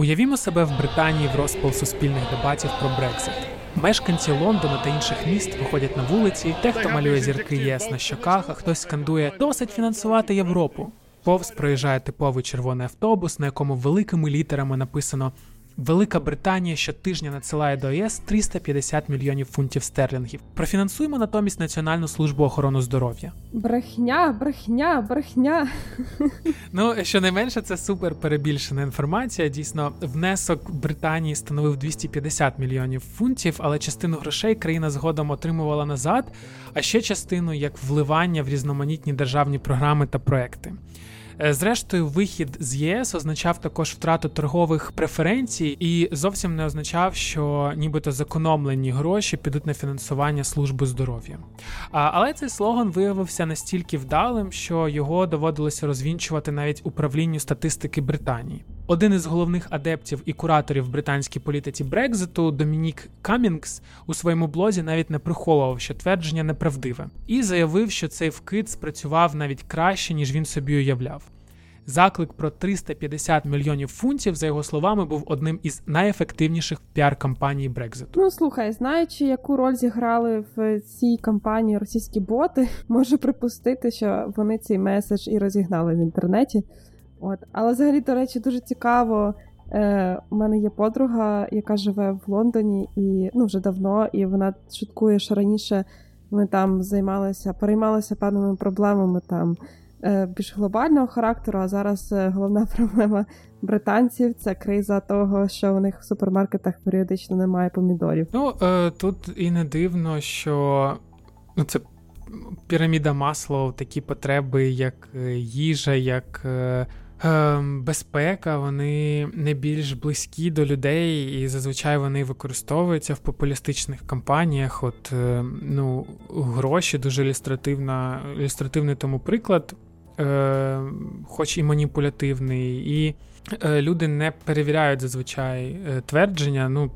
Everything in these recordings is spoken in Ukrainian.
Уявімо себе в Британії в розпал суспільних дебатів про Брексит. Мешканці Лондона та інших міст виходять на вулиці, хто малює зірки ЄС на щоках, а хтось скандує досить фінансувати Європу. Повз проїжджає типовий червоний автобус, на якому великими літерами написано Велика Британія щотижня надсилає до ЄС 350 мільйонів фунтів стерлінгів. Профінансуємо натомість Національну службу охорони здоров'я. Брехня, брехня, брехня. Ну щонайменше це супер перебільшена інформація. Дійсно, внесок Британії становив 250 мільйонів фунтів, але частину грошей країна згодом отримувала назад, а ще частину як вливання в різноманітні державні програми та проекти. Е, зрештою, вихід з ЄС означав також втрату торгових преференцій і зовсім не означав, що нібито зекономлені гроші підуть на фінансування служби здоров'я. Але цей слоган виявився настільки вдалим, що його доводилося розвінчувати навіть управлінню статистики Британії. Один із головних адептів і кураторів британській політиці Брекзиту Домінік Камінгс у своєму блозі навіть не приховував, що твердження неправдиве, і заявив, що цей вкид спрацював навіть краще, ніж він собі уявляв. Заклик про 350 мільйонів фунтів, за його словами, був одним із найефективніших піар-кампаній Брекзиту. Ну слухай, знаючи, яку роль зіграли в цій кампанії російські боти, можу припустити, що вони цей меседж і розігнали в інтернеті. От, але взагалі, до речі, дуже цікаво. Е, У мене є подруга, яка живе в Лондоні і ну вже давно, і вона шуткує, що раніше ми там займалися, переймалися певними проблемами там більш глобального характеру. А зараз е, головна проблема британців це криза того, що у них в супермаркетах періодично немає помідорів. Ну е, тут і не дивно, що ну це. Піраміда масло, такі потреби, як е, їжа, як е, Ем, безпека, вони не більш близькі до людей, і зазвичай вони використовуються в популістичних кампаніях. От е, ну, гроші дуже ілюстративна, ілюстративний тому приклад, е, хоч і маніпулятивний, і е, люди не перевіряють зазвичай твердження. ну,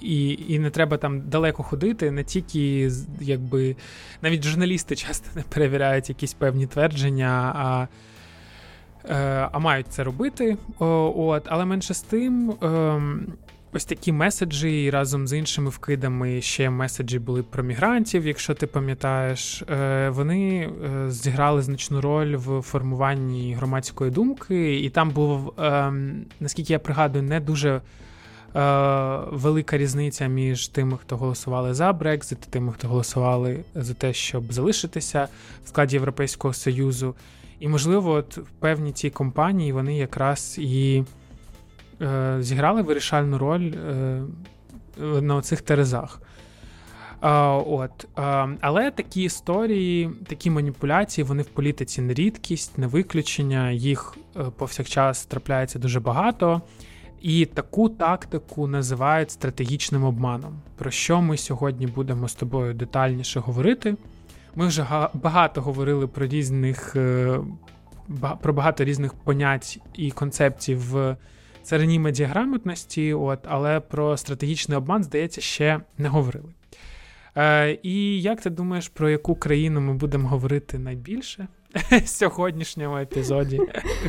і і не треба там далеко ходити, не тільки якби навіть журналісти часто не перевіряють якісь певні твердження. а Е, а мають це робити. От, Але менше з тим, ем, ось такі меседжі разом з іншими вкидами ще меседжі були про мігрантів, якщо ти пам'ятаєш, е, вони е, зіграли значну роль в формуванні громадської думки, і там був, ем, наскільки я пригадую, не дуже. Велика різниця між тими, хто голосували за Брекзит, і тими, хто голосували за те, щоб залишитися в складі Європейського Союзу. І, можливо, от певні ці компанії вони якраз і е, зіграли вирішальну роль е, на цих терезах. От, Але такі історії, такі маніпуляції, вони в політиці не рідкість, не виключення, їх е, повсякчас трапляється дуже багато. І таку тактику називають стратегічним обманом, про що ми сьогодні будемо з тобою детальніше говорити. Ми вже багато говорили про різних про багато різних понять і концепцій в царині медіаграмотності, от, але про стратегічний обман, здається, ще не говорили. Е, І як ти думаєш, про яку країну ми будемо говорити найбільше в сьогоднішньому епізоді?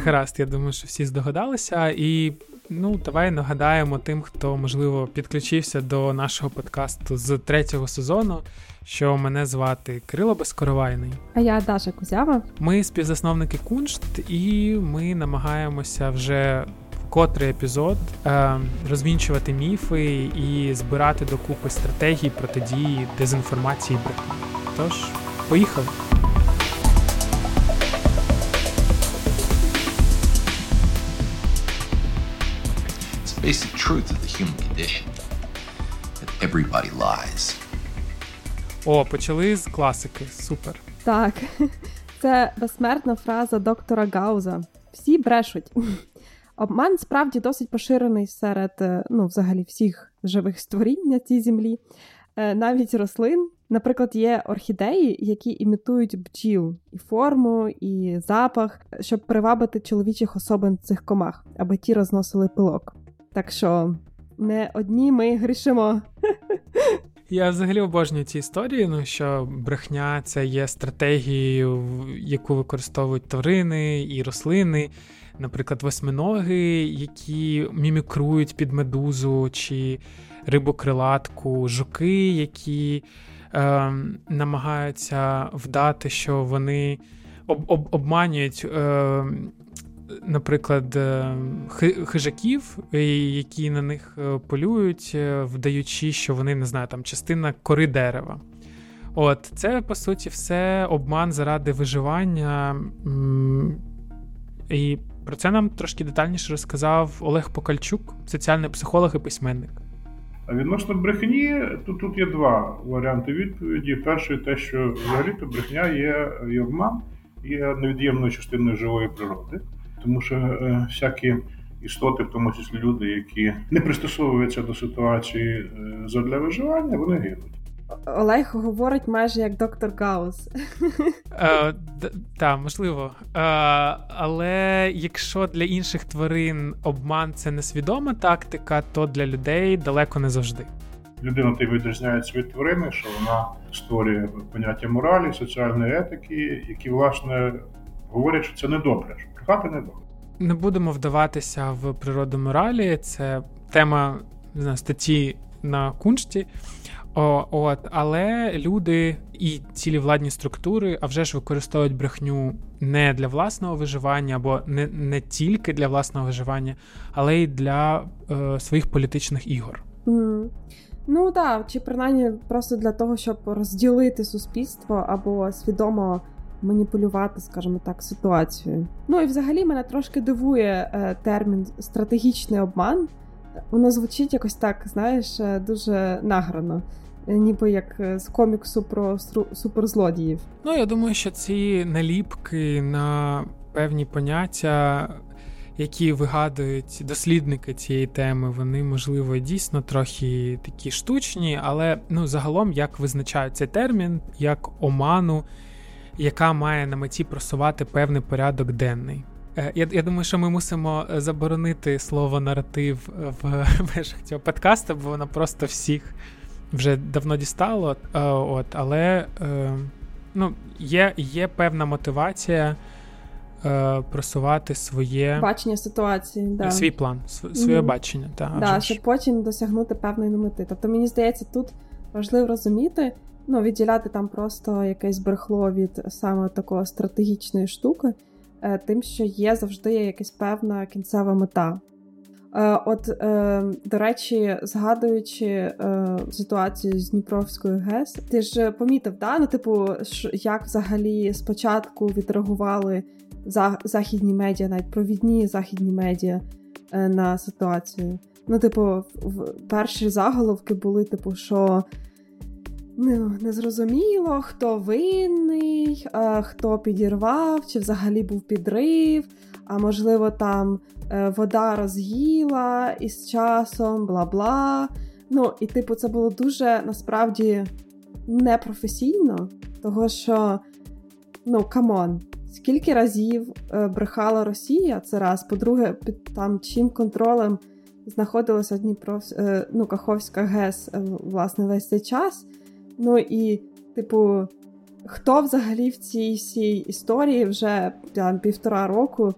Гаразд, я думаю, що всі здогадалися. І ну, давай нагадаємо тим, хто, можливо, підключився до нашого подкасту з третього сезону що мене звати Кирило Безкоровайний. А я Даша Кузява. Ми співзасновники Куншт, і ми намагаємося вже котрий епізод е, розвінчувати міфи і збирати докупи стратегії протидії дезінформації. Тож, поїхали. It's the basic truth of the human condition that everybody lies. О, почали з класики. Супер. Так, це безсмертна фраза доктора Гауза. Всі брешуть. Обман справді досить поширений серед е, ну, взагалі всіх живих створінь на цій землі, е, навіть рослин. Наприклад, є орхідеї, які імітують бджіл і форму, і запах, щоб привабити чоловічих особин цих комах, аби ті розносили пилок. Так що не одні ми грішимо. Я взагалі обожнюю ці історії, ну що брехня це є стратегією, яку використовують тварини і рослини наприклад, восьминоги, які мімікрують під медузу чи рибокрилатку, жуки, які е, намагаються вдати, що вони об, об, обманюють. Е, Наприклад, е, хижаків, які на них е, полюють, е, вдаючи, що вони не знаю, там частина кори дерева. От, це по суті все обман заради виживання. І про це нам трошки детальніше розказав Олег Покальчук, соціальний психолог і письменник. А відносно брехні, то тут є два варіанти відповіді. Перший те, що взагалі-то брехня є і обман, є невід'ємною частиною живої природи, тому що е, всякі істоти, в тому числі люди, які не пристосовуються до ситуації е, задля виживання, вони гинуть. Олег говорить майже як доктор Гаус. Е, Так, можливо. Е, але якщо для інших тварин обман це несвідома тактика, то для людей далеко не завжди. Людина тим відрізняється від тварини, що вона створює поняття моралі, соціальної етики, які, власне, говорять, що це не добре, що брехати не добре. Не будемо вдаватися в природу моралі. Це тема не знаю, статті на куншті. От, Але люди і цілі владні структури а вже ж використовують брехню не для власного виживання, або не не тільки для власного виживання, але й для е, своїх політичних ігор. Mm. Ну так, чи принаймні просто для того, щоб розділити суспільство або свідомо маніпулювати, скажімо так, ситуацією. Ну і взагалі мене трошки дивує е, термін стратегічний обман. Воно звучить якось так, знаєш, е, дуже награно ніби як е, з коміксу про суперзлодіїв. Ну я думаю, що ці наліпки на певні поняття. Які вигадують дослідники цієї теми, вони, можливо, дійсно трохи такі штучні, але ну, загалом як визначають цей термін як оману, яка має на меті просувати певний порядок денний. Е, я я думаю, що ми мусимо заборонити слово наратив в межах цього подкасту, бо воно просто всіх вже давно дістало, е, от, але е, ну, є є певна мотивація е, просувати своє бачення ситуації, да. свій план, своє mm-hmm. бачення. Та, да, щоб потім досягнути певної мети. Тобто, мені здається, тут важливо розуміти, ну, відділяти там просто якесь брехло від саме такого стратегічної штуки, тим, що є завжди якась певна кінцева мета. Е, от, е, до речі, згадуючи е, ситуацію з Дніпровською ГЕС, ти ж помітив, да? ну, типу, як взагалі спочатку відреагували західні медіа, навіть провідні західні медіа на ситуацію. Ну, типу, перші заголовки були, типу, що ну, незрозуміло, хто винний, хто підірвав, чи взагалі був підрив а можливо, там е, вода роз'їла із часом, бла бла. Ну, і, типу, це було дуже насправді непрофесійно, того що, ну, come on, скільки разів е, брехала Росія, це раз. По-друге, під там чим контролем знаходилася Дніпро, е, ну, Каховська ГЕС, власне, весь цей час. Ну і, типу, хто взагалі в цій всій історії вже там, півтора року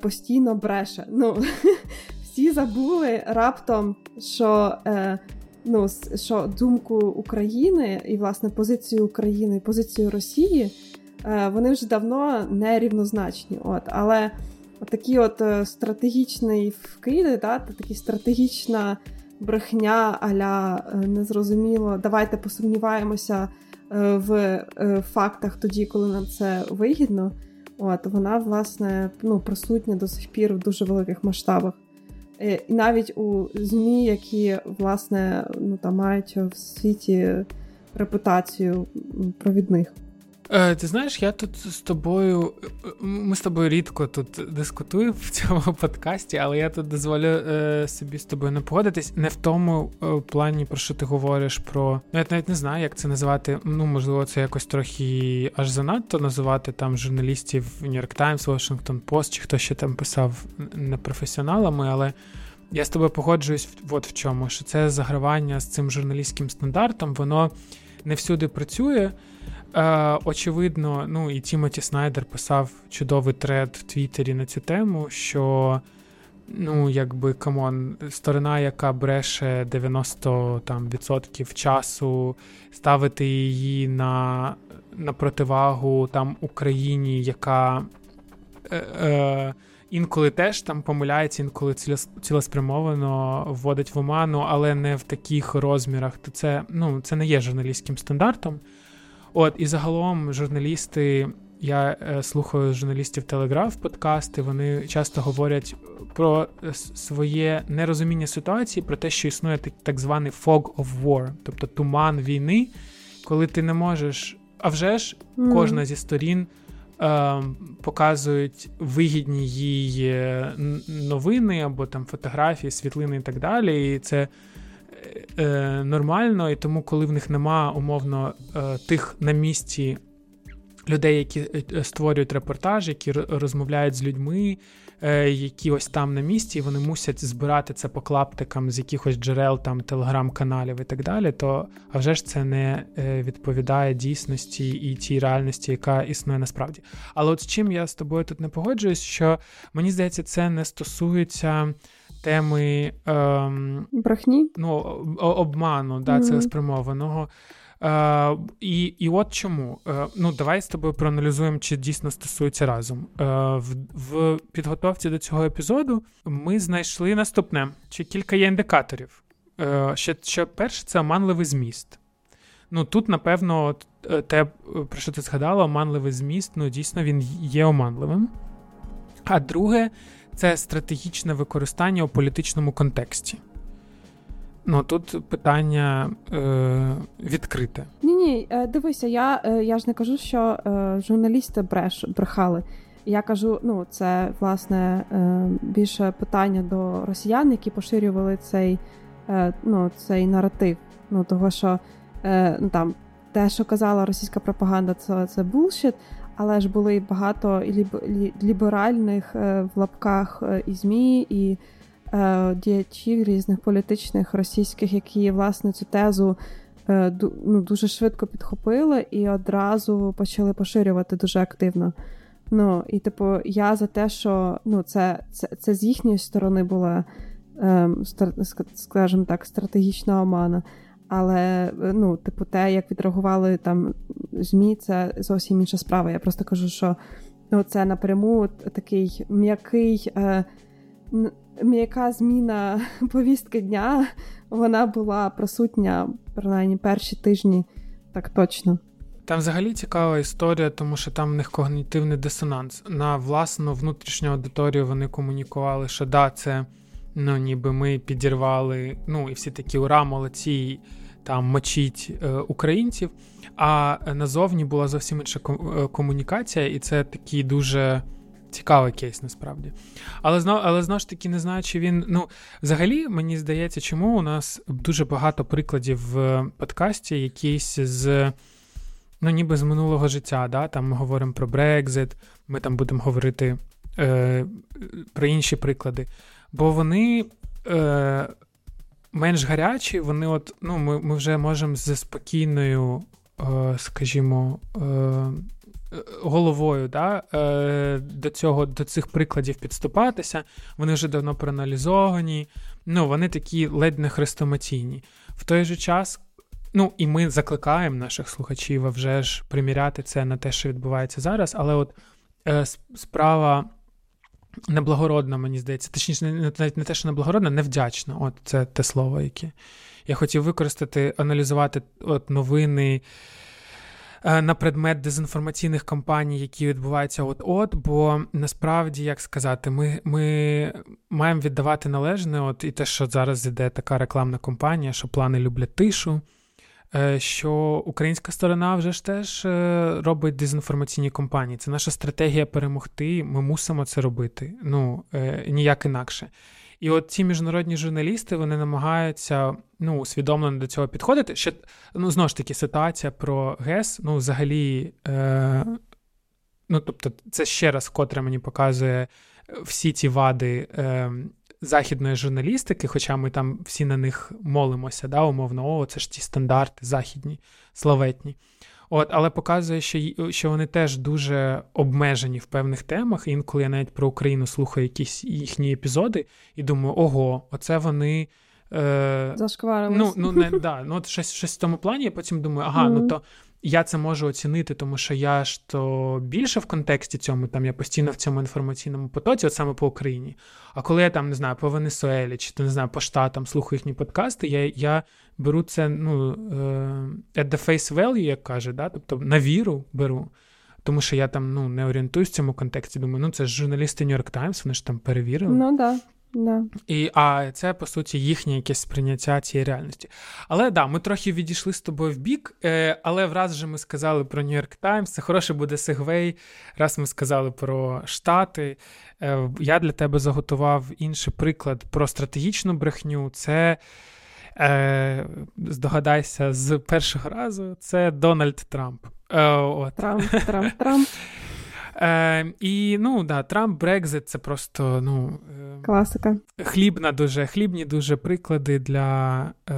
постійно бреше. Ну, Всі забули раптом, що е, ну, що думку України і, власне, позицію України, позицію Росії е, вони вже давно нерівнозначні. От, Але такі от е, стратегічні вкиди, да, такі стратегічна брехня аля е, незрозуміло, давайте посумніваємося в фактах тоді, коли нам це вигідно. От вона, власне, ну, присутня до сих пір в дуже великих масштабах. Е, і навіть у ЗМІ, які, власне, ну, там мають в світі репутацію провідних. Е, Ти знаєш, я тут з тобою. Ми з тобою рідко тут дискутуємо в цьому подкасті, але я тут дозволю е, собі з тобою не погодитись. Не в тому е, плані, про що ти говориш про. Ну, я навіть не знаю, як це називати. Ну, можливо, це якось трохи аж занадто називати там журналістів York Times, Washington Post, чи хто ще там писав непрофесіоналами, але. Я з тобою погоджуюсь от в чому, що це загравання з цим журналістським стандартом, воно не всюди працює. Е, очевидно, ну і Тімоті Снайдер писав чудовий тред в Твіттері на цю тему, що ну, якби come on, сторона, яка бреше 90 там, відсотків часу, ставити її на на противагу там Україні, яка. Е, е, інколи теж там помиляється, інколи цілеспрямовано вводить в оману, але не в таких розмірах. То це ну, це не є журналістським стандартом. От, і загалом журналісти. Я е, слухаю журналістів Телеграф подкасти. Вони часто говорять про своє нерозуміння ситуації, про те, що існує так, званий fog of war, тобто туман війни, коли ти не можеш. А вже ж mm. кожна зі сторін е, показують вигідні їй е, новини або там фотографії, світлини і так далі. І це е, нормально. І тому, коли в них нема умовно е, тих на місці людей, які е, створюють репортаж, які розмовляють з людьми. Е, які ось там на місці, і вони мусять збирати це по клаптикам з якихось джерел, там телеграм-каналів і так далі, то а вже ж це не е, відповідає дійсності і тій реальності, яка існує насправді. Але от з чим я з тобою тут не погоджуюсь, що мені здається, це не стосується. Теми ем, брехні ну, обману, да, mm-hmm. цілеспрямованого. Е, І і от чому. Е, Ну, Давай з тобою проаналізуємо, чи дійсно стосується разом. Е, В в підготовці до цього епізоду ми знайшли наступне: чи кілька є індикаторів. Е, Ще, ще перше, це оманливий зміст. Ну, Тут, напевно, е, те, про що ти згадала, оманливий зміст, ну, дійсно, він є оманливим. А друге, це стратегічне використання у політичному контексті. Ну тут питання е, відкрите. Ні, ні, е, дивися, я е, я ж не кажу, що е, журналісти бреш брехали. Я кажу, ну це власне більше питання до росіян, які поширювали цей ну, цей наратив. Ну того, що ну там те, що казала російська пропаганда, це це булшіт, але ж були багато і ліберальних в лапках і змі і. Е, діячів різних політичних російських, які власне цю тезу е, ну, дуже швидко підхопили і одразу почали поширювати дуже активно. Ну, І, типу, я за те, що ну, це це, це з їхньої сторони була, ем, скажімо так, стратегічна омана. Але ну, типу, те, як відреагували там ЗМІ, це зовсім інша справа. Я просто кажу, що ну, це напряму такий м'який. Е, м'яка зміна повістки дня вона була присутня принаймні перші тижні, так точно. Там взагалі цікава історія, тому що там в них когнітивний дисонанс. На власну внутрішню аудиторію вони комунікували, що да, це ну, ніби ми підірвали, ну і всі такі ура, молодці, там мочіть е, українців. А назовні була зовсім інша е, комунікація, і це такий дуже цікавий кейс насправді. Але знову але знову ж таки не знаю, чи він. Ну, взагалі, мені здається, чому у нас дуже багато прикладів в подкасті, якісь з. Ну, ніби з минулого життя, да? там ми говоримо про Брекзит, ми там будемо говорити е, про інші приклади. Бо вони е, менш гарячі, вони от, ну, ми ми вже можемо з спокійною, е, скажімо, е, головою да, е, до цього, до цих прикладів підступатися. Вони вже давно проаналізовані, ну, вони такі ледь не хрестоматійні. В той же час, ну, і ми закликаємо наших слухачів вже ж приміряти це на те, що відбувається зараз, але от е, справа. Неблагородна, мені здається, точніше, навіть не те, що неблагородна, невдячна. От це те слово, яке я хотів використати, аналізувати от новини Е, на предмет дезінформаційних кампаній, які відбуваються от-от. Бо насправді, як сказати, ми ми маємо віддавати належне, от і те, що зараз іде така рекламна кампанія, що плани люблять тишу. Е, що українська сторона вже ж теж е, робить дезінформаційні кампанії. Це наша стратегія перемогти. Ми мусимо це робити. Ну ніяк інакше. І от ці міжнародні журналісти вони намагаються ну, усвідомлено до цього підходити. Ще ну, знову ж таки, ситуація про ГЕС, ну, взагалі, е, ну, тобто, це ще раз вкотре мені показує всі ці вади е, західної журналістики, хоча ми там всі на них молимося, да, умовно, о, це ж ті стандарти західні, славетні. От, але показує, що що вони теж дуже обмежені в певних темах. інколи я навіть про Україну слухаю якісь їхні епізоди і думаю, ого, оце вони. Е, Зашкварились. Ну, ну, не, да, ну, от щось щось в тому плані, я потім думаю, ага, mm-hmm. ну то я це можу оцінити, тому що я ж то більше в контексті цьому, там я постійно в цьому інформаційному потоці, от саме по Україні. А коли я там не знаю, по Венесуелі чи то не знаю, по штатам слухаю їхні подкасти, я я беру це ну, е, at the face value, як каже, да? тобто на віру беру. Тому що я там ну, не орієнтуюсь в цьому контексті. Думаю, ну це ж журналісти York Times, вони ж там перевірили. Ну да. Да. І, А це, по суті, їхнє якесь сприйняття цієї реальності. Але да, ми трохи відійшли з тобою в бік, е, але враз же ми сказали про Нью-Йорк Таймс. Це хороше буде сегвей. Раз ми сказали про Штати. Е, я для тебе заготував інший приклад про стратегічну брехню. Це. Е, Здогадайся, з першого разу це Дональд Трамп. Е, от. Трамп, Трамп, Трамп. Е, І ну да, Трамп, Брекзит це просто ну е, класика. Хлібна, дуже хлібні, дуже приклади для е,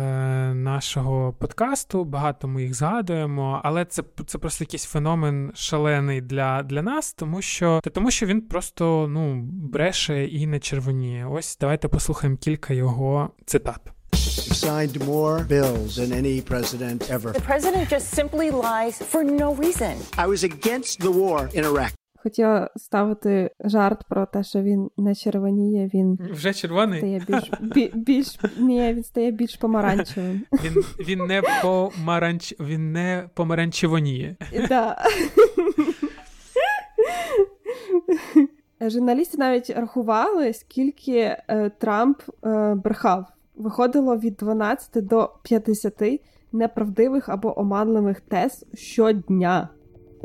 нашого подкасту. Багато ми їх згадуємо, але це це просто якийсь феномен шалений для для нас, тому що та тому що він просто ну бреше і не червоніє. Ось давайте послухаємо кілька його цитат. signed more bills than any president ever. The president just simply lies for no reason. I was against the war in Iraq. Хотіла ставити жарт про те, що він не червоніє, він вже червоний стає більш бі, більш ні, він стає більш помаранчевим. Він він не помаранч, він не помаранчевоніє. Да. Журналісти навіть рахували, скільки е, Трамп е, брехав. Виходило від 12 до 50 неправдивих або оманливих тез щодня.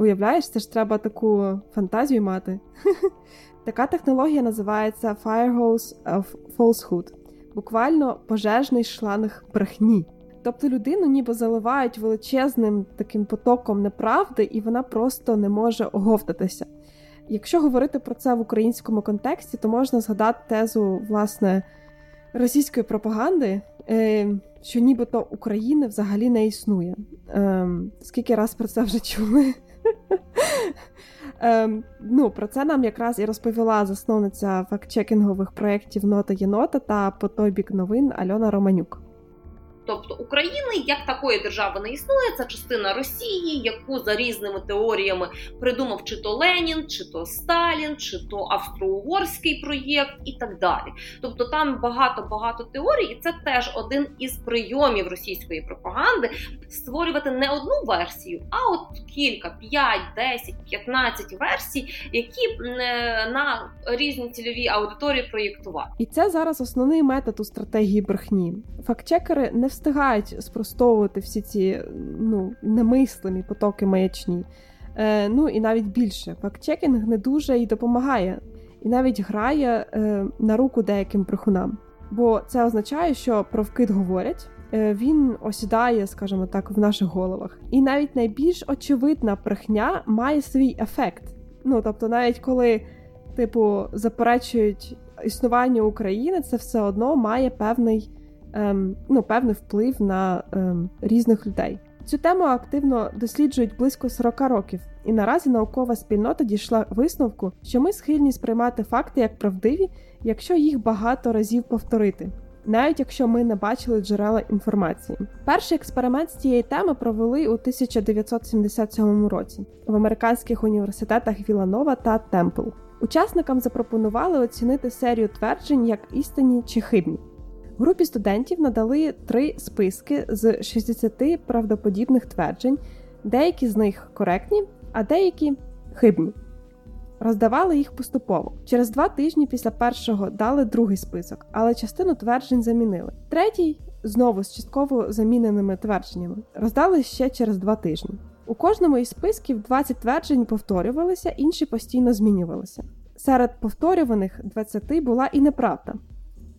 Уявляєш, це ж треба таку фантазію мати. Така технологія називається Firehose of Falsehood, буквально пожежний шланг брехні. Тобто людину ніби заливають величезним таким потоком неправди, і вона просто не може оговтатися. Якщо говорити про це в українському контексті, то можна згадати тезу власне російської пропаганди, е, що нібито України взагалі не існує. Ем, скільки раз про це вже чули? Ем, ну, Про це нам якраз і розповіла засновниця фактчекінгових проєктів Нота Єнота та по той бік новин Альона Романюк. Тобто України як такої держави не існує, це частина Росії, яку за різними теоріями придумав чи то Ленін, чи то Сталін, чи то австро-угорський проєкт і так далі. Тобто там багато-багато теорій, і це теж один із прийомів російської пропаганди створювати не одну версію, а от кілька, 5, 10, 15 версій, які е, на різні цільові аудиторії проєктувати. І це зараз основний метод у стратегії брехні. Фактчекери не встигають спростовувати всі ці ну, немислимі потоки маячні. Е, Ну і навіть більше. Фактчекінг не дуже і допомагає, і навіть грає е, на руку деяким брехунам. Бо це означає, що про вкид говорять, е, він осідає, скажімо так, в наших головах. І навіть найбільш очевидна брехня має свій ефект. Ну тобто, навіть коли, типу, заперечують існування України, це все одно має певний ем, ну, певний вплив на ем, різних людей. Цю тему активно досліджують близько 40 років, і наразі наукова спільнота дійшла висновку, що ми схильні сприймати факти як правдиві, якщо їх багато разів повторити. Навіть якщо ми не бачили джерела інформації, перший експеримент з цієї теми провели у 1977 році в американських університетах Віланова та Темпл. Учасникам запропонували оцінити серію тверджень як істинні чи хибні. Групі студентів надали три списки з 60 правдоподібних тверджень, деякі з них коректні, а деякі хибні. Роздавали їх поступово. Через два тижні після першого дали другий список, але частину тверджень замінили. Третій, знову з частково заміненими твердженнями, роздали ще через два тижні. У кожному із списків 20 тверджень повторювалися, інші постійно змінювалися. Серед повторюваних 20 була і неправда.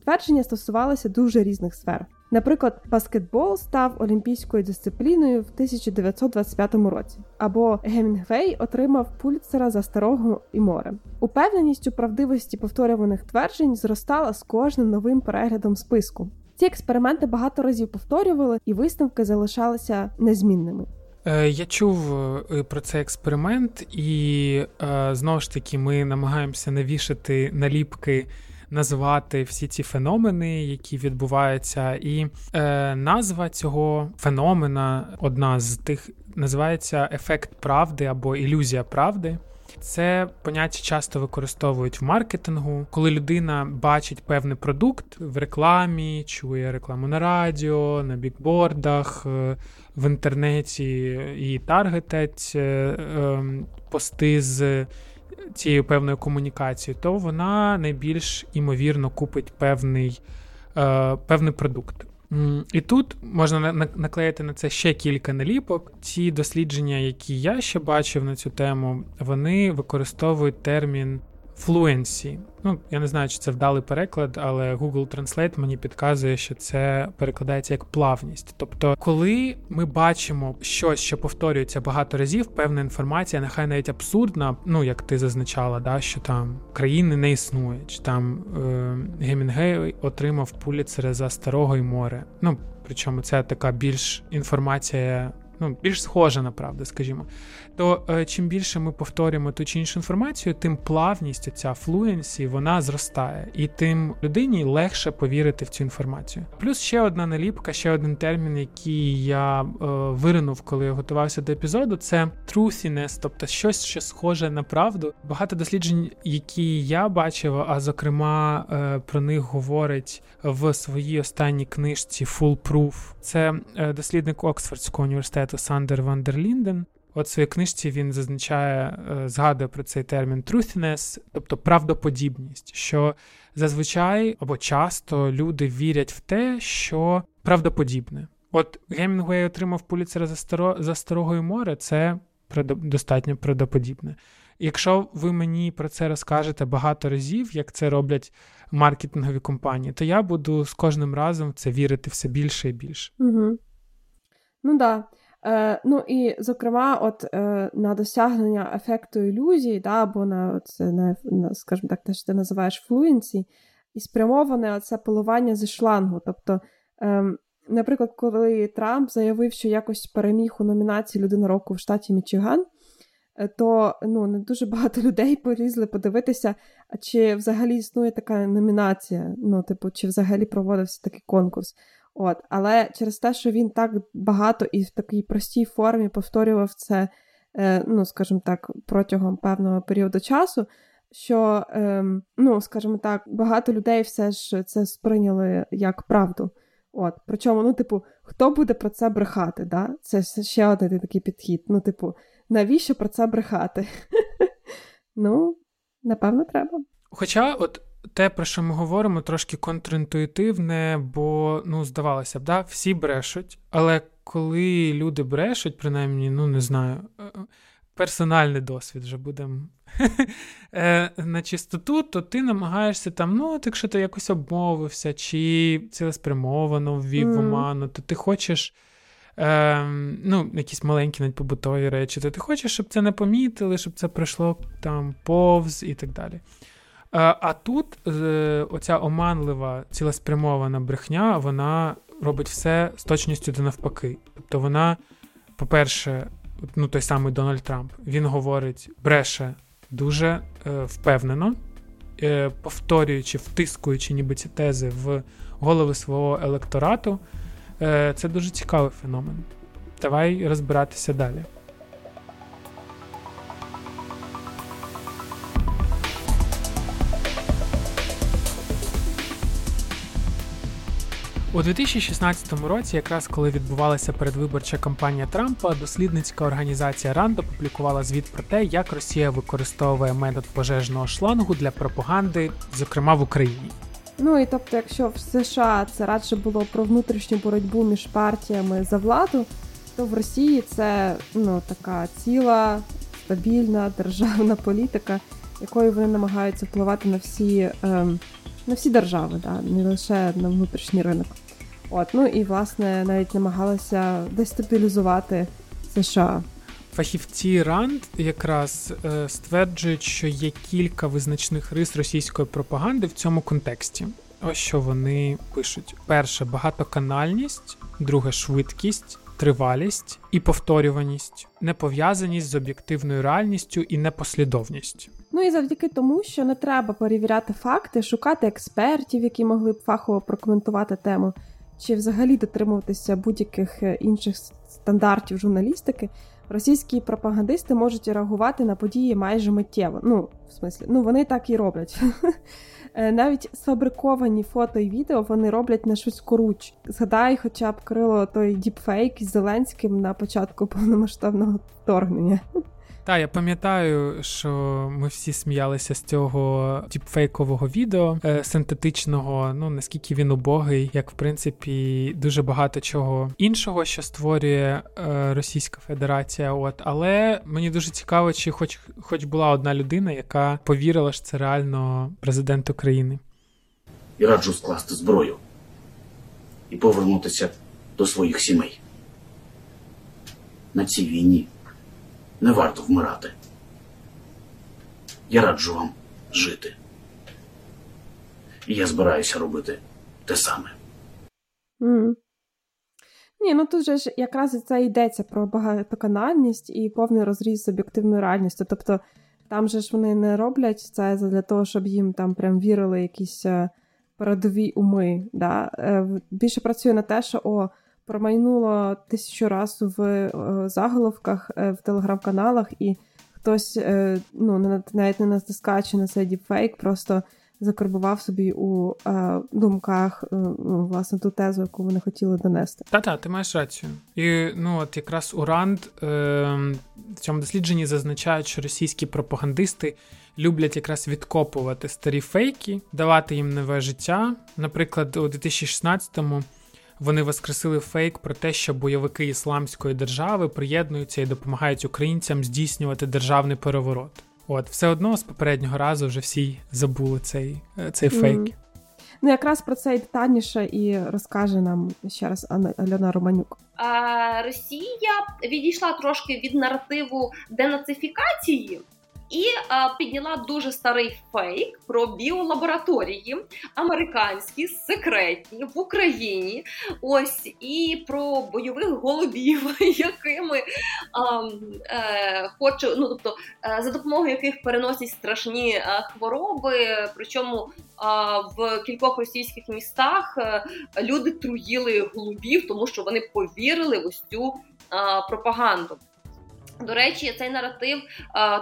Твердження стосувалися дуже різних сфер. Наприклад, баскетбол став олімпійською дисципліною в 1925 році, або Гемінгвей отримав пульцера за старого і море. Упевненість у правдивості повторюваних тверджень зростала з кожним новим переглядом списку. Ці експерименти багато разів повторювали, і висновки залишалися незмінними. Е, я чув е, про цей експеримент, і знову ж таки ми намагаємося навішати наліпки, назвати всі ці феномени, які відбуваються. І е, назва цього феномена, одна з тих, називається ефект правди або ілюзія правди. Це поняття часто використовують в маркетингу, коли людина бачить певний продукт в рекламі, чує рекламу на радіо, на бікбордах, е, в інтернеті і таргетять е, ем, пости з цією певною комунікацією, то вона найбільш імовірно купить певний, е, певний продукт. І тут можна наклеїти на це ще кілька наліпок. Ці дослідження, які я ще бачив на цю тему, вони використовують термін fluency. Ну, я не знаю, чи це вдалий переклад, але Google Translate мені підказує, що це перекладається як плавність. Тобто, коли ми бачимо щось, що повторюється багато разів, певна інформація, нехай навіть абсурдна, ну як ти зазначала, да, що там країни не існує, чи там е, Гемінгей отримав пуліцера за старого і море. Ну причому це така більш інформація ну, більш схожа на правду, скажімо. То е, чим більше ми повторюємо ту чи іншу інформацію, тим плавність ця флуенсі вона зростає, і тим людині легше повірити в цю інформацію. Плюс ще одна наліпка, ще один термін, який я е, виринув, коли я готувався до епізоду, це truthiness, тобто щось, що схоже на правду. Багато досліджень, які я бачив, а зокрема е, про них говорить в своїй останній книжці Full Proof. Це е, дослідник Оксфордського університету університету Сандер Вандерлінден. От в своїй книжці він зазначає, е, згадує про цей термін truthiness, тобто правдоподібність, що зазвичай або часто люди вірять в те, що правдоподібне. От Гемінгуей отримав Пуліцера за старо, за старого море, це достатньо правдоподібне. Якщо ви мені про це розкажете багато разів, як це роблять маркетингові компанії, то я буду з кожним разом в це вірити все більше і більше. Угу. Ну да. Е, Ну і, зокрема, от е, на досягнення ефекту ілюзії, да, або на це, на, на, скажімо так, те, що ти називаєш флуенсі, і спрямоване це поливання зі шлангу. Тобто, е, наприклад, коли Трамп заявив, що якось переміг у номінації Людина року в штаті Мічиган, е, то ну, не дуже багато людей полізли подивитися, чи взагалі існує така номінація, ну, типу, чи взагалі проводився такий конкурс. От, Але через те, що він так багато і в такій простій формі повторював це, е, ну, скажімо так, протягом певного періоду часу, що, е, ну, скажімо так, багато людей все ж це сприйняли як правду. От, Причому, ну, типу, хто буде про це брехати? да? Це ще один такий підхід. Ну, типу, навіщо про це брехати? Ну, напевно, треба. Хоча, от те, про що ми говоримо, трошки контрінтуїтивне, бо, ну, здавалося б, да, всі брешуть, але коли люди брешуть, принаймні, ну, не знаю, е, персональний досвід вже будемо е, на чистоту, то ти намагаєшся там, ну, от якщо ти якось обмовився, чи цілеспрямовано ввів в оману, то ти хочеш. Е, ну, якісь маленькі навіть побутові речі, то ти хочеш, щоб це не помітили, щоб це пройшло там повз і так далі. А тут е, оця оманлива цілеспрямована брехня, вона робить все з точністю до навпаки. Тобто вона, по-перше, ну той самий Дональд Трамп, він говорить, бреше дуже е, впевнено, е, повторюючи, втискуючи ніби ці тези в голови свого електорату. Е, Це дуже цікавий феномен. Давай розбиратися далі. У 2016 році, якраз коли відбувалася передвиборча кампанія Трампа, дослідницька організація Ранд опублікувала звіт про те, як Росія використовує метод пожежного шлангу для пропаганди, зокрема в Україні. Ну і тобто, якщо в США це радше було про внутрішню боротьбу між партіями за владу, то в Росії це ну така ціла стабільна державна політика, якою вони намагаються впливати на всі. Ем, на всі держави, да, не лише на внутрішній ринок. От, ну і власне навіть намагалися дестабілізувати США. Фахівці Ранд якраз е, стверджують, що є кілька визначних рис російської пропаганди в цьому контексті. Ось що вони пишуть: перше багатоканальність, друге швидкість, тривалість і повторюваність, непов'язаність з об'єктивною реальністю і непослідовність. Ну і завдяки тому, що не треба перевіряти факти, шукати експертів, які могли б фахово прокоментувати тему, чи взагалі дотримуватися будь-яких е, інших стандартів журналістики. Російські пропагандисти можуть реагувати на події майже миттєво. Ну, в смислі, ну вони так і роблять. Е, навіть сфабриковані фото і відео вони роблять на швидкоруч. Згадай, хоча б крило той діпфейк з Зеленським на початку повномасштабного вторгнення. Так, я пам'ятаю, що ми всі сміялися з цього діпфейкового відео е, синтетичного. Ну наскільки він убогий, як в принципі дуже багато чого іншого, що створює е, Російська Федерація. От але мені дуже цікаво, чи хоч хоч була одна людина, яка повірила, що це реально президент України. І раджу скласти зброю і повернутися до своїх сімей. На цій війні не варто вмирати. Я раджу вам жити. І я збираюся робити те саме. Mm. Ні, ну тут же ж якраз це йдеться про багатоканальність і повний розріз з об'єктивною реальністю. Тобто там же ж вони не роблять це для того, щоб їм там прям вірили якісь е, передові уми. Да? Е, більше працює на те, що о, промайнуло тисячу разів в е, заголовках е, в телеграм-каналах, і хтось е, ну, навіть не натискаючи на цей діпфейк, просто закарбував собі у думках ну, власне ту тезу, яку вони хотіли донести. Та-та, ти маєш рацію. І ну от якраз Уранд е, в цьому дослідженні зазначають, що російські пропагандисти люблять якраз відкопувати старі фейки, давати їм нове життя. Наприклад, у 2016-му вони воскресили фейк про те, що бойовики ісламської держави приєднуються і допомагають українцям здійснювати державний переворот. От, все одно з попереднього разу вже всі забули цей е, цей фейк. Mm. Ну, якраз про це і детальніше і розкаже нам ще раз Альона Романюк. Росія відійшла трошки від наративу денацифікації і підняла дуже старий фейк про біолабораторії американські секретні в Україні. Ось і про бойових голубів, якими а, е, хоче, ну тобто е, за допомогою яких переносять страшні е, хвороби. Причому а, в кількох російських містах е, люди труїли голубів, тому що вони повірили в ось цю а, пропаганду. До речі, цей наратив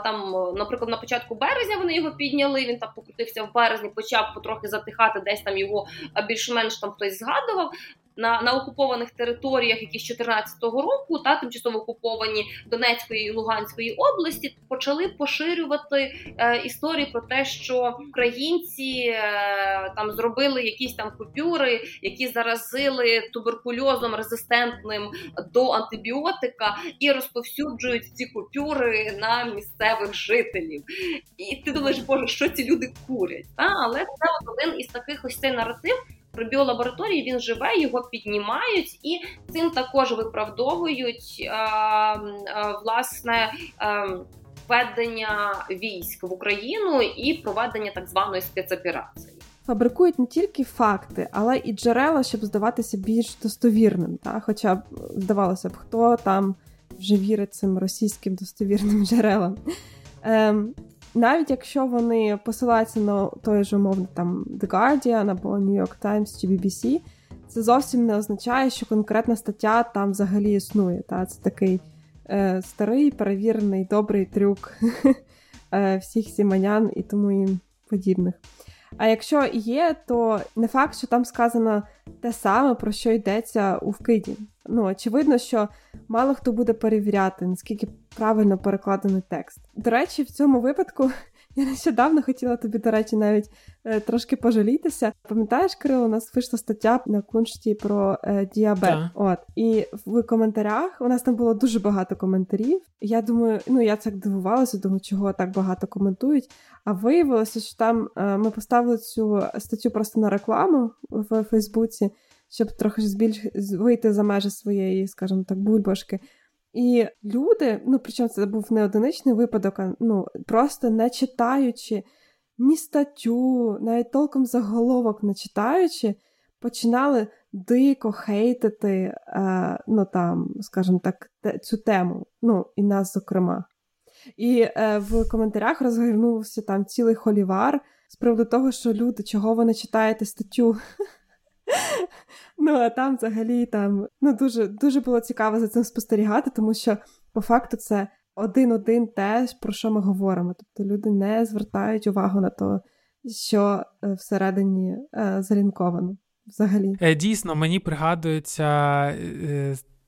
там, наприклад, на початку березня вони його підняли. Він там покрутився в березні, почав потрохи затихати, десь там його більш-менш там хтось згадував на на окупованих територіях, які з 14-го року, та тимчасово окуповані Донецької і Луганської області, почали поширювати е, історії про те, що українці е, там зробили якісь там купюри, які заразили туберкульозом резистентним до антибіотика, і розповсюджують ці купюри на місцевих жителів. І ти думаєш, боже, що ці люди курять? А? Але це один із таких ось цей наратив про біолабораторії він живе, його піднімають і цим також виправдовують а, а, власне. А, Введення військ в Україну і проведення так званої спецоперації фабрикують не тільки факти, але і джерела, щоб здаватися більш достовірним. Та? Хоча б здавалося б, хто там вже вірить цим російським достовірним джерелам. Ем, навіть якщо вони посилаються на той же умовно там The Guardian або New York Times чи BBC, це зовсім не означає, що конкретна стаття там взагалі існує. Та? Це такий е, старий, перевірений, добрий трюк е, всіх сіманян і тому і подібних. А якщо є, то не факт, що там сказано те саме, про що йдеться у вкиді. Ну, очевидно, що мало хто буде перевіряти, наскільки правильно перекладений текст. До речі, в цьому випадку я нещодавно хотіла тобі, до речі, навіть е, трошки пожалітися. Пам'ятаєш, Кирило, у нас вийшла стаття на куншті про е, діабет. Yeah. От і в коментарях у нас там було дуже багато коментарів. Я думаю, ну я так дивувалася, думаю, чого так багато коментують. А виявилося, що там е, ми поставили цю статтю просто на рекламу в Фейсбуці, щоб трохи збільш вийти за межі своєї, скажімо так, бульбашки. І люди, ну причому це був не одиничний випадок, а ну просто не читаючи ні статтю, навіть толком заголовок не читаючи, починали дико хейтити, е, ну там, скажімо так, цю тему, ну і нас, зокрема. І е, в коментарях розгорнувся там цілий холівар з приводу того, що люди, чого ви не читаєте статтю. Ну, а там взагалі там ну, дуже дуже було цікаво за цим спостерігати, тому що по факту це один-один те, про що ми говоримо. Тобто люди не звертають увагу на те, що е, всередині е, залінковано. Взагалі, е, дійсно, мені пригадується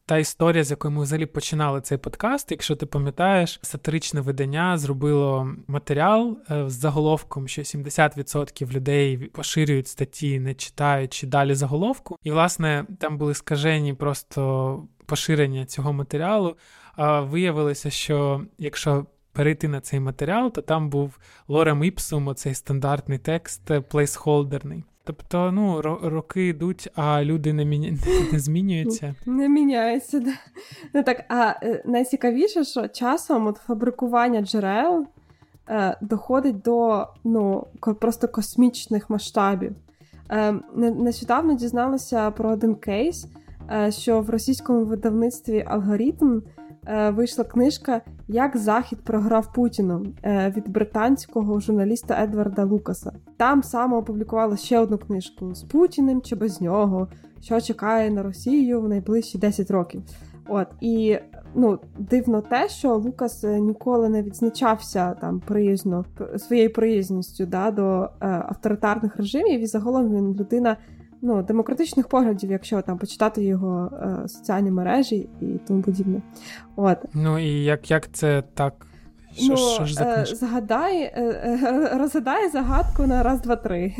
та історія, з якою ми взагалі починали цей подкаст. Якщо ти пам'ятаєш, сатиричне видання зробило матеріал з заголовком, що 70% людей поширюють статті, не читаючи далі заголовку. І, власне, там були скажені просто поширення цього матеріалу. А виявилося, що якщо перейти на цей матеріал, то там був лорем іпсум, оцей стандартний текст, плейсхолдерний. Тобто, ну, роки йдуть, а люди не міня... не змінюються. Не міняються, да. Ну так, а е, найцікавіше, що часом от фабрикування джерел е, доходить до ну, просто космічних масштабів. Е, Нещодавно дізналася про один кейс, е, що в російському видавництві алгоритм вийшла книжка Як Захід програв Путіну е, від британського журналіста Едварда Лукаса. Там саме опублікували ще одну книжку з Путіним чи без нього, що чекає на Росію в найближчі 10 років. От і ну дивно те, що Лукас е, ніколи не відзначався там приязно своєю приязністю да, до е, авторитарних режимів, і загалом він людина ну, демократичних поглядів, якщо там почитати його е, соціальні мережі і тому подібне. От. Ну і як як це так? Що, ну, що ж за е, Згадай, е, е, розгадай загадку на раз, два, три.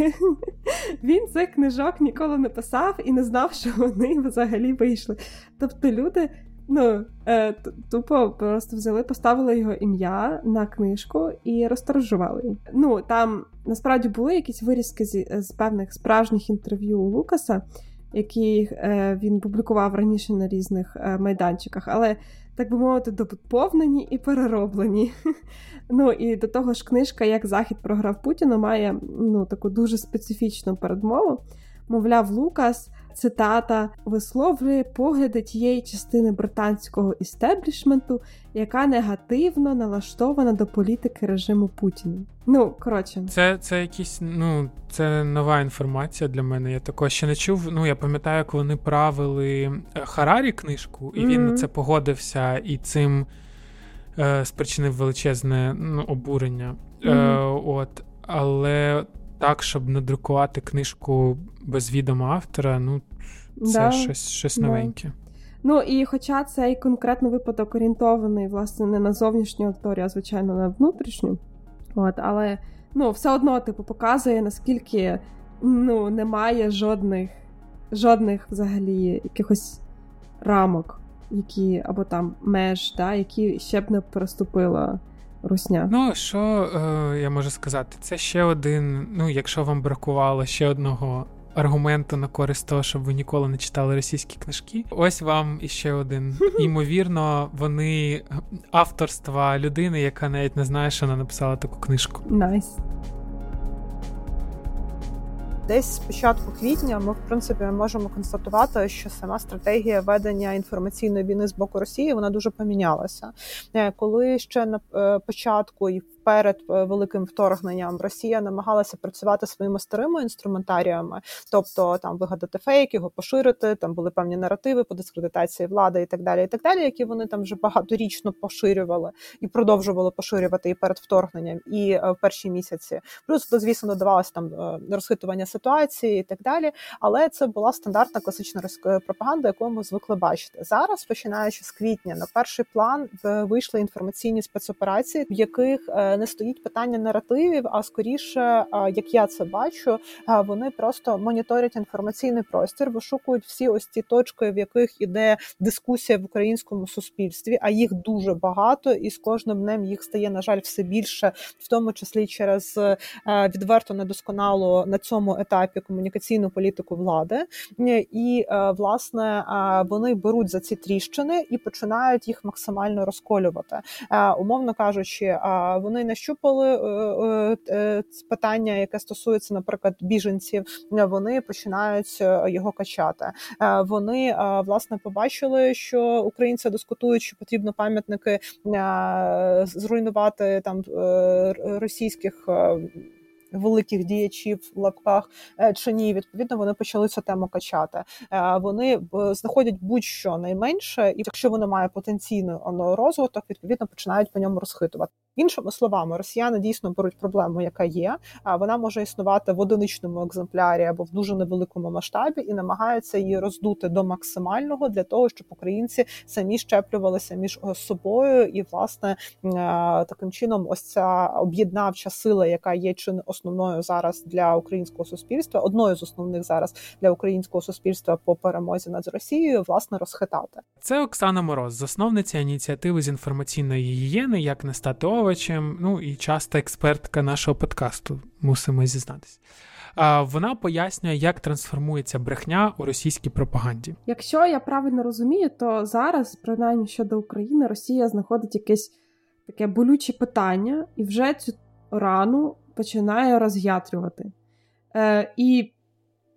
Він цих книжок ніколи не писав і не знав, що вони взагалі вийшли. Тобто люди Ну, е, тупо просто взяли, поставили його ім'я на книжку і розторжували її. Ну, там насправді були якісь вирізки з, з певних справжніх інтерв'ю у Лукаса, які е, він публікував раніше на різних е, майданчиках, але, так би мовити, доповнені і перероблені. Ну і до того ж, книжка Як Захід програв Путіна має ну, таку дуже специфічну передмову. Мовляв, Лукас цитата висловлює погляди тієї частини британського істеблішменту, яка негативно налаштована до політики режиму Путіна. Ну коротше, це це якісь ну це нова інформація для мене. Я такого ще не чув. Ну я пам'ятаю, як вони правили е, Харарі книжку, і mm-hmm. він це погодився і цим е, спричинив величезне ну, обурення. Mm-hmm. Е, От, але так, щоб надрукувати книжку без відома автора, ну це да, щось щось да. новеньке. Ну і хоча цей конкретно випадок орієнтований, власне, не на зовнішню аудиторію, а звичайно на внутрішню. От, Але ну, все одно типу, показує, наскільки ну, немає жодних жодних взагалі якихось рамок, які або там меж, да, які ще б не переступила русня. Ну що е, я можу сказати? Це ще один. Ну, якщо вам бракувало ще одного аргументу на користь того, щоб ви ніколи не читали російські книжки. Ось вам іще один. Імовірно, вони авторства людини, яка навіть не знає, що вона написала таку книжку. Nice. Nice. Десь з початку квітня ми в принципі можемо констатувати, що сама стратегія ведення інформаційної війни з боку Росії вона дуже помінялася. Е, коли ще на е, початку і перед е, великим вторгненням Росія намагалася працювати своїми старими інструментаріями, тобто там вигадати фейк, його поширити. Там були певні наративи по дискредитації влади і так далі, і так далі, які вони там вже багаторічно поширювали і продовжували поширювати і перед вторгненням, і в перші місяці. Плюс звісно, додавалося там розхитування ситуації і так далі. Але це була стандартна класична пропаганда, яку ми звикли бачити зараз. Починаючи з квітня, на перший план вийшли інформаційні спецоперації, в яких е, не стоїть питання наративів, а скоріше, е, як я це бачу, е, вони просто моніторять інформаційний простір, вишукують всі ось ці точки, в яких іде дискусія в українському суспільстві. А їх дуже багато, і з кожним днем їх стає на жаль все більше, в тому числі через відверто недосконалу на цьому етапі комунікаційну політику влади, і е, власне е, вони беруть за ці тріщини і починають їх максимально розколювати. Е, умовно кажучи, вони вони нащупали питання, яке стосується, наприклад, біженців, вони починають його качати. Вони власне побачили, що українці дискутують, що потрібно пам'ятники зруйнувати там російських великих діячів в лапках е, чи ні. Відповідно, вони почали цю тему качати. Е, вони знаходять будь-що найменше, і якщо воно має потенційний розвиток, відповідно починають по ньому розхитувати. Іншими словами, росіяни дійсно беруть проблему, яка є. А вона може існувати в одиничному екземплярі або в дуже невеликому масштабі, і намагаються її роздути до максимального для того, щоб українці самі щеплювалися між е, собою, і власне таким чином, ось ця об'єднавча сила, яка є чи не основною зараз для українського суспільства, одною з основних зараз для українського суспільства по перемозі над Росією, власне, розхитати. Це Оксана Мороз, засновниця ініціативи з інформаційної гігієни, як не стати овочем, ну і часто експертка нашого подкасту, мусимо зізнатися. Вона пояснює, як трансформується брехня у російській пропаганді. Якщо я правильно розумію, то зараз, принаймні щодо України, Росія знаходить якесь таке болюче питання і вже цю рану починає роз'ятрювати. Е, І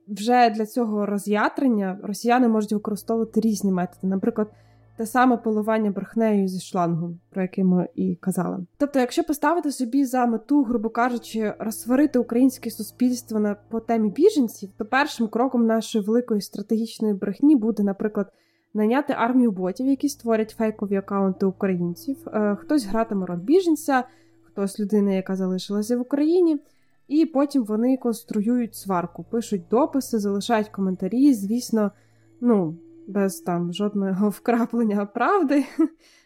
вже для цього роз'ятрення росіяни можуть використовувати різні методи. Наприклад, те саме поливання брехнею зі шлангом, про яке ми і казали. Тобто, якщо поставити собі за мету, грубо кажучи, розсварити українське суспільство на по темі біженців, то першим кроком нашої великої стратегічної брехні буде, наприклад, найняти армію ботів, які створять фейкові акаунти українців. Е, хтось гратиме роль біженця, хтось людина, яка залишилася в Україні. І потім вони конструюють сварку, пишуть дописи, залишають коментарі. Звісно, ну, без там жодного вкраплення правди.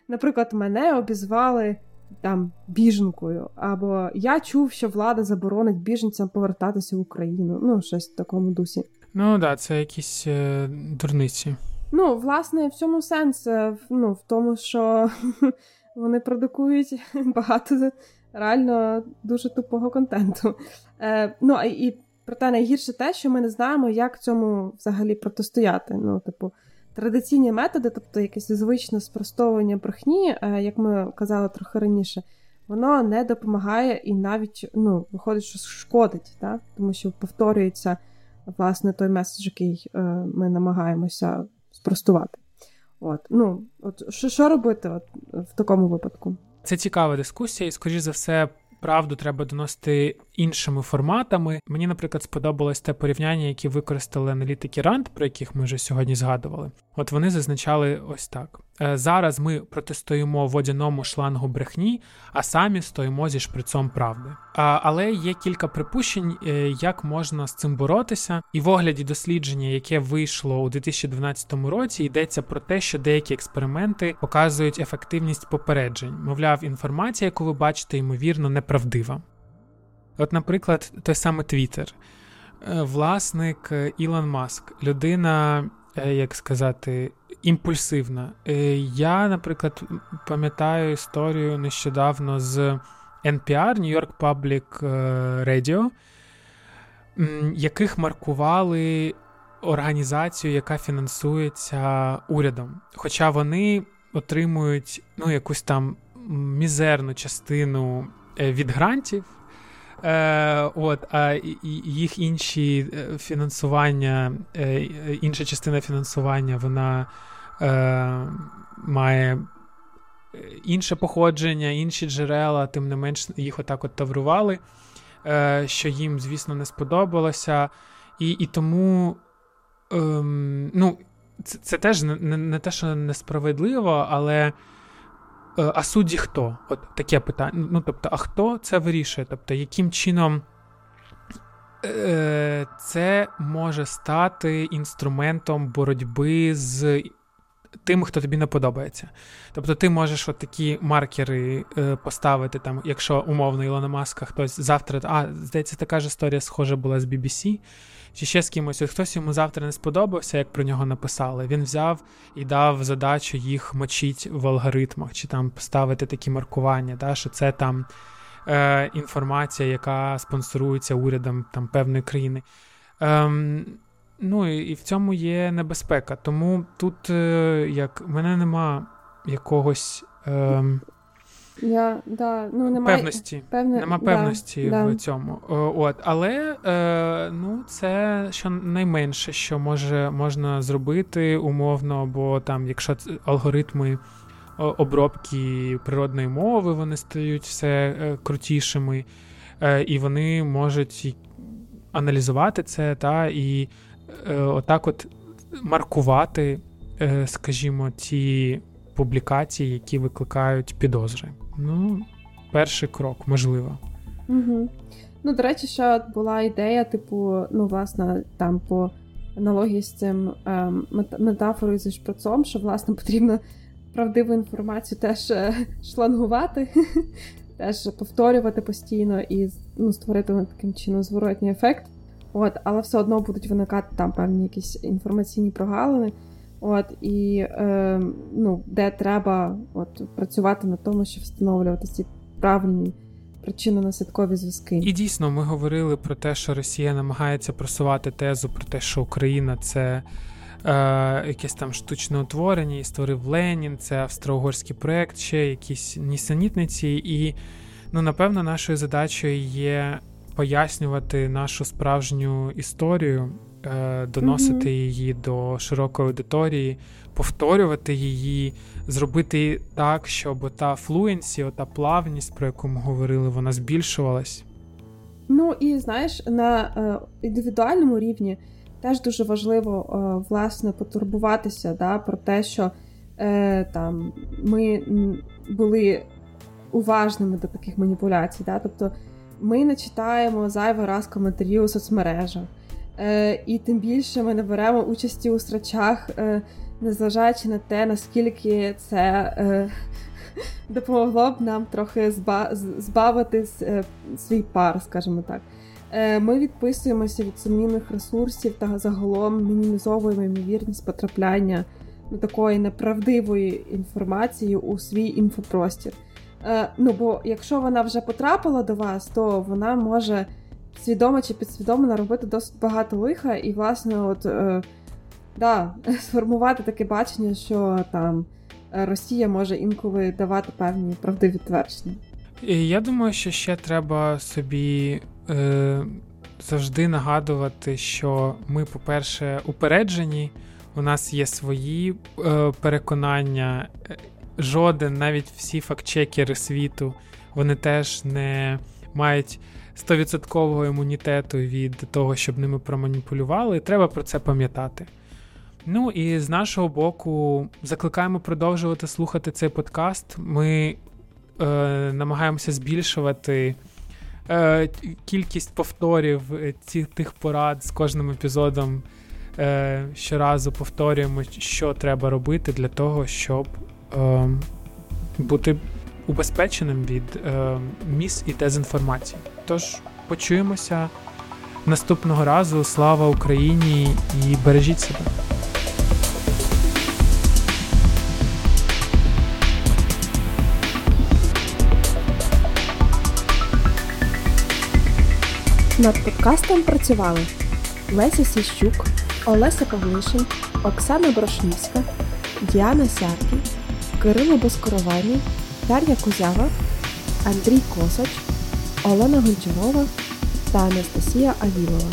Наприклад, мене обізвали там біженкою, або я чув, що влада заборонить біженцям повертатися в Україну. Ну, щось в такому дусі. Ну так, да, це якісь е, дурниці. Ну, власне, в цьому сенс ну, в тому, що вони продукують багато реально дуже тупого контенту. Е, Ну і проте найгірше те, що ми не знаємо, як цьому взагалі протистояти. Ну, типу, традиційні методи, тобто якесь звичне спростовування брехні, е, як ми казали трохи раніше, воно не допомагає і навіть ну, виходить, що шкодить, так? тому що повторюється власне той меседж, який е, ми намагаємося спростувати. От, ну, от що що робити от, в такому випадку? Це цікава дискусія, і скоріш за все, правду треба доносити іншими форматами. Мені, наприклад, сподобалось те порівняння, яке використали аналітики Ранд, про яких ми вже сьогодні згадували. От вони зазначали ось так: «Е, зараз ми протистоїмо водяному шлангу брехні, а самі стоїмо зі шприцом правди. Але є кілька припущень, е, як можна з цим боротися, і в огляді дослідження, яке вийшло у 2012 році, йдеться про те, що деякі експерименти показують ефективність попереджень. Мовляв, інформація, яку ви бачите, ймовірно, неправдива. От, наприклад, той самий Твіттер. Е, власник Ілон Маск, людина Е, як сказати, імпульсивна. Е, я, наприклад, пам'ятаю історію нещодавно з NPR, New York Public е, Radio, яких маркували організацію, яка фінансується урядом. Хоча вони отримують ну, якусь там мізерну частину від грантів. Е, От, А їх інші е, фінансування, е, інша частина фінансування, вона е, має інше походження, інші джерела, тим не менш їх отак от таврували, е, що їм, звісно, не сподобалося. І і тому ем, ну, це, це теж не, не те, що несправедливо, але. Е, а судді хто? От таке питання. Ну, тобто, а хто це вирішує? Тобто, яким чином е, це може стати інструментом боротьби з тим, хто тобі не подобається. Тобто, ти можеш от такі маркери е, поставити, там, якщо умовно Ілона Маска хтось завтра. А, здається, така ж історія схожа була з BBC чи ще з кимось, от хтось йому завтра не сподобався, як про нього написали. Він взяв і дав задачу їх мочить в алгоритмах, чи там поставити такі маркування, да, що це там е, інформація, яка спонсорується урядом там певної країни. Ем, Ну і, і в цьому є небезпека. Тому тут, е, як в мене нема якогось. Е, Я, да, ну, немає, певності. Певне, Нема певності да, в цьому. От, Але е, ну, це що найменше, що може можна зробити умовно, бо там, якщо алгоритми обробки природної мови, вони стають все е, крутішими, е, і вони можуть аналізувати це, та, і е, отак от маркувати, скажімо, ті публікації, які викликають підозри. Ну, перший крок, можливо. Угу. Ну, до речі, ще була ідея, типу, ну, власне, там по аналогії з цим ем, метафорою зі шприцом, що, власне, потрібно правдиву інформацію теж е, шлангувати, теж повторювати постійно і ну, створити таким чином зворотній ефект. От, Але все одно будуть виникати там певні якісь інформаційні прогалини. От, І е, ну, де треба от, працювати на тому, щоб встановлювати ці правильні причинно-наслідкові зв'язки. І дійсно, ми говорили про те, що Росія намагається просувати тезу про те, що Україна це е, якесь там штучне утворення, і створив Ленін, це австро-угорський проект, ще якісь нісенітниці. І, ну, напевно, нашою задачею є пояснювати нашу справжню історію, доносити mm-hmm. її до широкої аудиторії, повторювати її, зробити так, щоб та флуенсі, та плавність, про яку ми говорили, вона збільшувалась. Ну і знаєш, на е, індивідуальному рівні теж дуже важливо е, власне потурбуватися да, про те, що е, там ми були уважними до таких маніпуляцій. Да? Тобто ми не читаємо зайвий раз коментарі у соцмережах. Е, І тим більше ми не беремо участі у страчах, е, незважаючи на те, наскільки це е, допомогло б нам трохи збав, збавити свій пар, скажімо так. Ми відписуємося від сумнівних ресурсів та загалом мінімізовуємо ймовірність потрапляння ну, такої неправдивої інформації у свій інфопростір. Ну, бо якщо вона вже потрапила до вас, то вона може свідомо чи підсвідомо наробити досить багато лиха, і, власне, от е, да, сформувати таке бачення, що там Росія може інколи давати певні правдиві твердження. Я думаю, що ще треба собі е, завжди нагадувати, що ми, по-перше, упереджені, у нас є свої е, переконання. Жоден, навіть всі фактчекери світу, вони теж не мають 100% імунітету від того, щоб ними проманіпулювали. Треба про це пам'ятати. Ну і з нашого боку закликаємо продовжувати слухати цей подкаст. Ми е, намагаємося збільшувати е, кількість повторів е, цих тих порад з кожним епізодом. Е, Щоразу повторюємо, що треба робити для того, щоб е, бути убезпеченим від е, міс і дезінформації. Тож почуємося наступного разу. Слава Україні і бережіть себе. Над подкастом працювали Леся Сіщук, Олеся Павлишин, Оксана Брошнівська, Діана Сярки, Кирило Безкоровайний, Дар'я Кузява, Андрій Косач, Олена Гончарова та Анастасія Авілова.